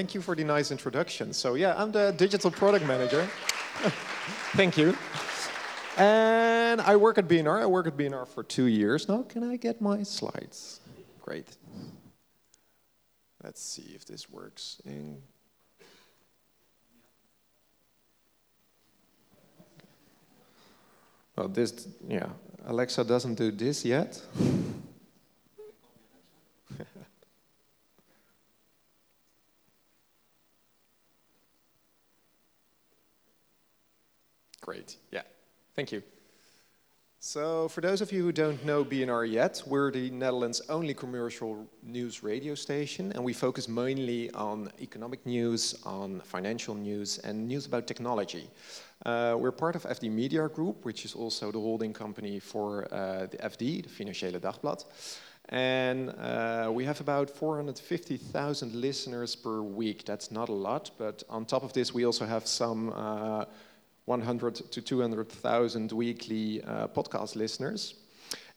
thank you for the nice introduction. So yeah, I'm the digital product manager. thank you. And I work at BNR. I work at BNR for two years now. Can I get my slides? Great. Let's see if this works. In well, this, yeah, Alexa doesn't do this yet. Great, yeah, thank you. So, for those of you who don't know BNR yet, we're the Netherlands' only commercial news radio station, and we focus mainly on economic news, on financial news, and news about technology. Uh, we're part of FD Media Group, which is also the holding company for uh, the FD, the Financieele Dagblad. And uh, we have about 450,000 listeners per week. That's not a lot, but on top of this, we also have some uh, 100 to 200,000 weekly uh, podcast listeners.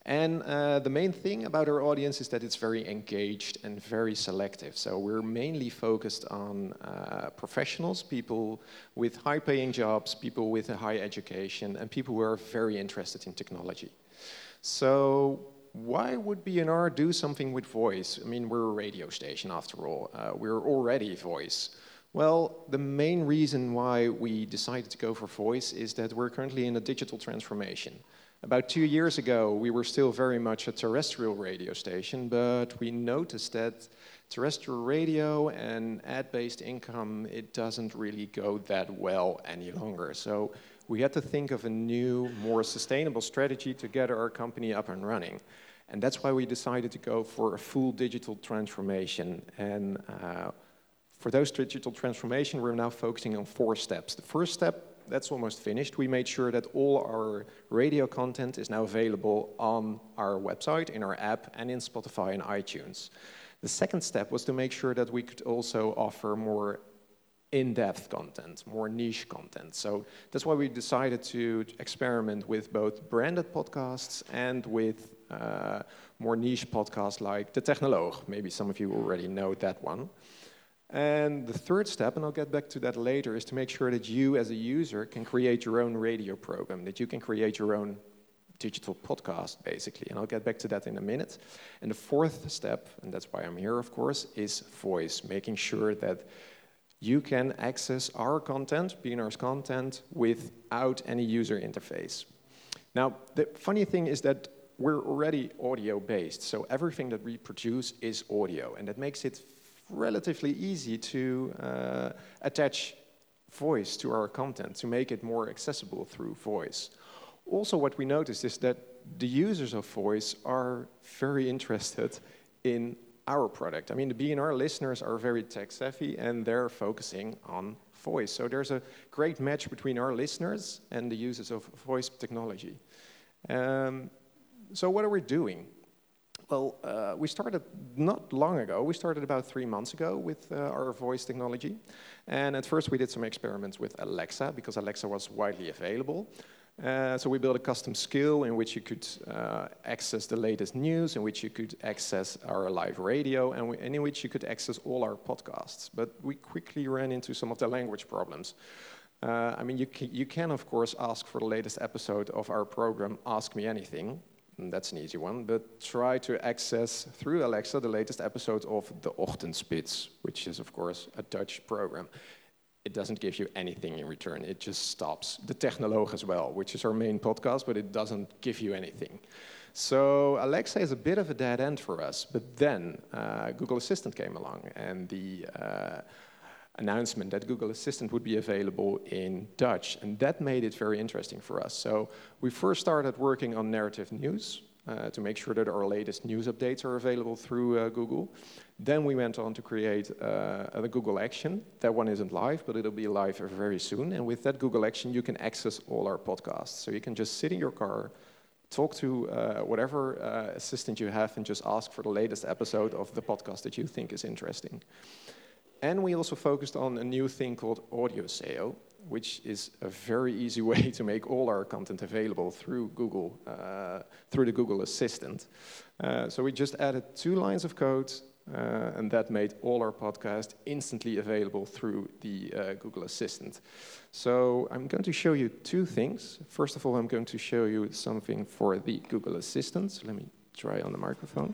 And uh, the main thing about our audience is that it's very engaged and very selective. So we're mainly focused on uh, professionals, people with high paying jobs, people with a high education, and people who are very interested in technology. So why would BNR do something with voice? I mean, we're a radio station after all. Uh, we're already voice. Well, the main reason why we decided to go for voice is that we're currently in a digital transformation. About two years ago, we were still very much a terrestrial radio station, but we noticed that terrestrial radio and ad-based income, it doesn't really go that well any longer. So we had to think of a new, more sustainable strategy to get our company up and running. And that's why we decided to go for a full digital transformation. And uh, for those digital transformation, we're now focusing on four steps. The first step that's almost finished. We made sure that all our radio content is now available on our website, in our app, and in Spotify and iTunes. The second step was to make sure that we could also offer more in-depth content, more niche content. So that's why we decided to experiment with both branded podcasts and with uh, more niche podcasts like The Technoloog. Maybe some of you already know that one. And the third step, and I'll get back to that later, is to make sure that you as a user can create your own radio program, that you can create your own digital podcast, basically. And I'll get back to that in a minute. And the fourth step, and that's why I'm here, of course, is voice, making sure that you can access our content, BNR's content, without any user interface. Now, the funny thing is that we're already audio based, so everything that we produce is audio, and that makes it relatively easy to uh, attach voice to our content to make it more accessible through voice. Also, what we noticed is that the users of voice are very interested in our product. I mean, the BNR listeners are very tech savvy and they're focusing on voice. So there's a great match between our listeners and the users of voice technology. Um, so what are we doing? Well, uh, we started not long ago. We started about three months ago with uh, our voice technology. And at first, we did some experiments with Alexa because Alexa was widely available. Uh, so we built a custom skill in which you could uh, access the latest news, in which you could access our live radio, and, we, and, in which you could access all our podcasts. But we quickly ran into some of the language problems. Uh, I mean, you can, you can, of course, ask for the latest episode of our program, Ask Me Anything, that's an easy one, but try to access through Alexa the latest episode of The Ochtendspits, which is, of course, a Dutch program. It doesn't give you anything in return, it just stops. The Technoloog as well, which is our main podcast, but it doesn't give you anything. So Alexa is a bit of a dead end for us, but then uh, Google Assistant came along, and the uh, announcement that Google Assistant would be available in Dutch, and that made it very interesting for us. So we first started working on narrative news uh, to make sure that our latest news updates are available through uh, Google. Then we went on to create uh, Google Action. That one isn't live, but it'll be live very soon. And with that Google Action, you can access all our podcasts. So you can just sit in your car, talk to uh, whatever uh, assistant you have, and just ask for the latest episode of the podcast that you think is interesting. And we also focused on a new thing called Audio SEO, which is a very easy way to make all our content available through Google, uh, through the Google Assistant. Uh, so we just added two lines of code, uh, and that made all our podcasts instantly available through the uh, Google Assistant. So I'm going to show you two things. First of all, I'm going to show you something for the Google Assistant. Let me try on the microphone.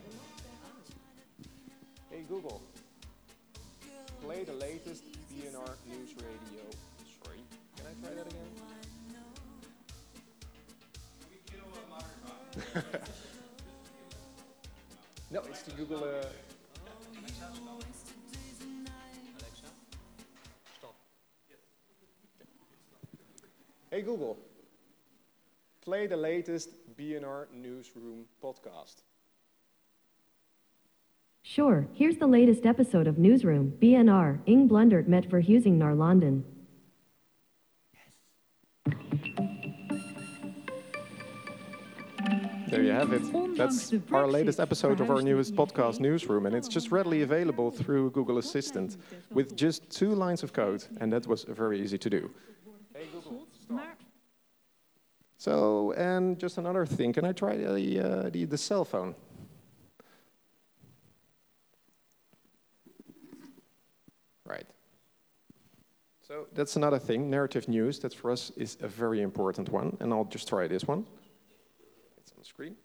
The Google. Uh, Hey Google, play the latest BNR Newsroom podcast. Sure, here's the latest episode of Newsroom, BNR, Ing blundert met verhuizing naar London. There you have it. That's our latest episode of our newest podcast, Newsroom, and it's just readily available through Google Assistant with just two lines of code, and that was very easy to do. So, and just another thing, can I try the, uh, the, the cell phone? Right. So that's another thing, narrative news, that for us is a very important one, and I'll just try this one. It's on the screen.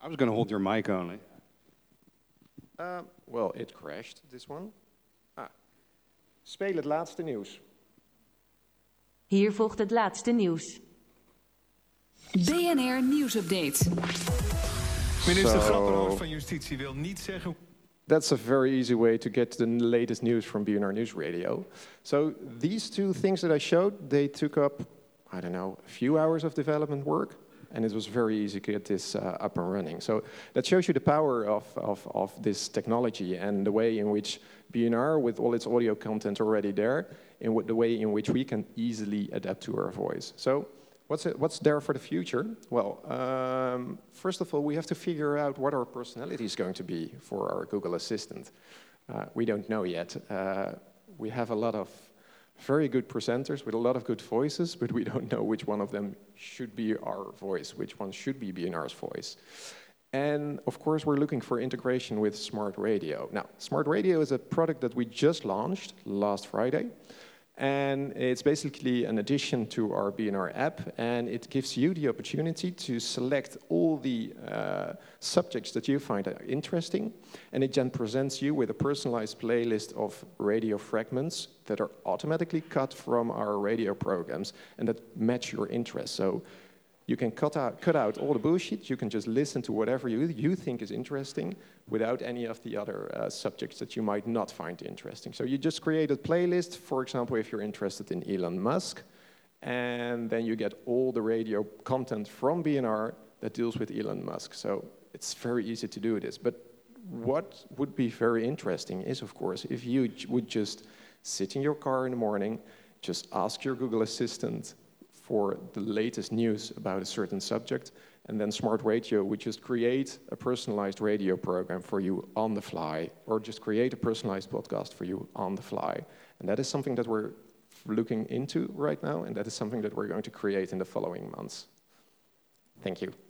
I was going to hold your mic only. Uh, well, it crashed, this one. Ah. Speel het laatste nieuws. Hier volgt het laatste nieuws. BNR Nieuwsupdate. Minister so, van Justitie wil niet zeggen... That's a very easy way to get the latest news from BNR News Radio. So these two things that I showed, they took up, I don't know, a few hours of development work and it was very easy to get this uh, up and running. So that shows you the power of, of, of this technology and the way in which BNR, with all its audio content already there, in the way in which we can easily adapt to our voice. So what's, it, what's there for the future? Well, um, first of all, we have to figure out what our personality is going to be for our Google Assistant. Uh, we don't know yet. Uh, we have a lot of very good presenters with a lot of good voices, but we don't know which one of them should be our voice, which one should be BNR's voice. And of course, we're looking for integration with Smart Radio. Now, Smart Radio is a product that we just launched last Friday. And it's basically an addition to our BNR app, and it gives you the opportunity to select all the uh, subjects that you find interesting, and it then presents you with a personalized playlist of radio fragments that are automatically cut from our radio programs and that match your interests. So you can cut out, cut out all the bullshit. You can just listen to whatever you, you think is interesting without any of the other uh, subjects that you might not find interesting. So you just create a playlist, for example, if you're interested in Elon Musk, and then you get all the radio content from BNR that deals with Elon Musk. So it's very easy to do this. But what would be very interesting is, of course, if you would just sit in your car in the morning, just ask your Google Assistant for the latest news about a certain subject. And then Smart Radio would just create a personalized radio program for you on the fly, or just create a personalized podcast for you on the fly. And that is something that we're looking into right now, and that is something that we're going to create in the following months. Thank you.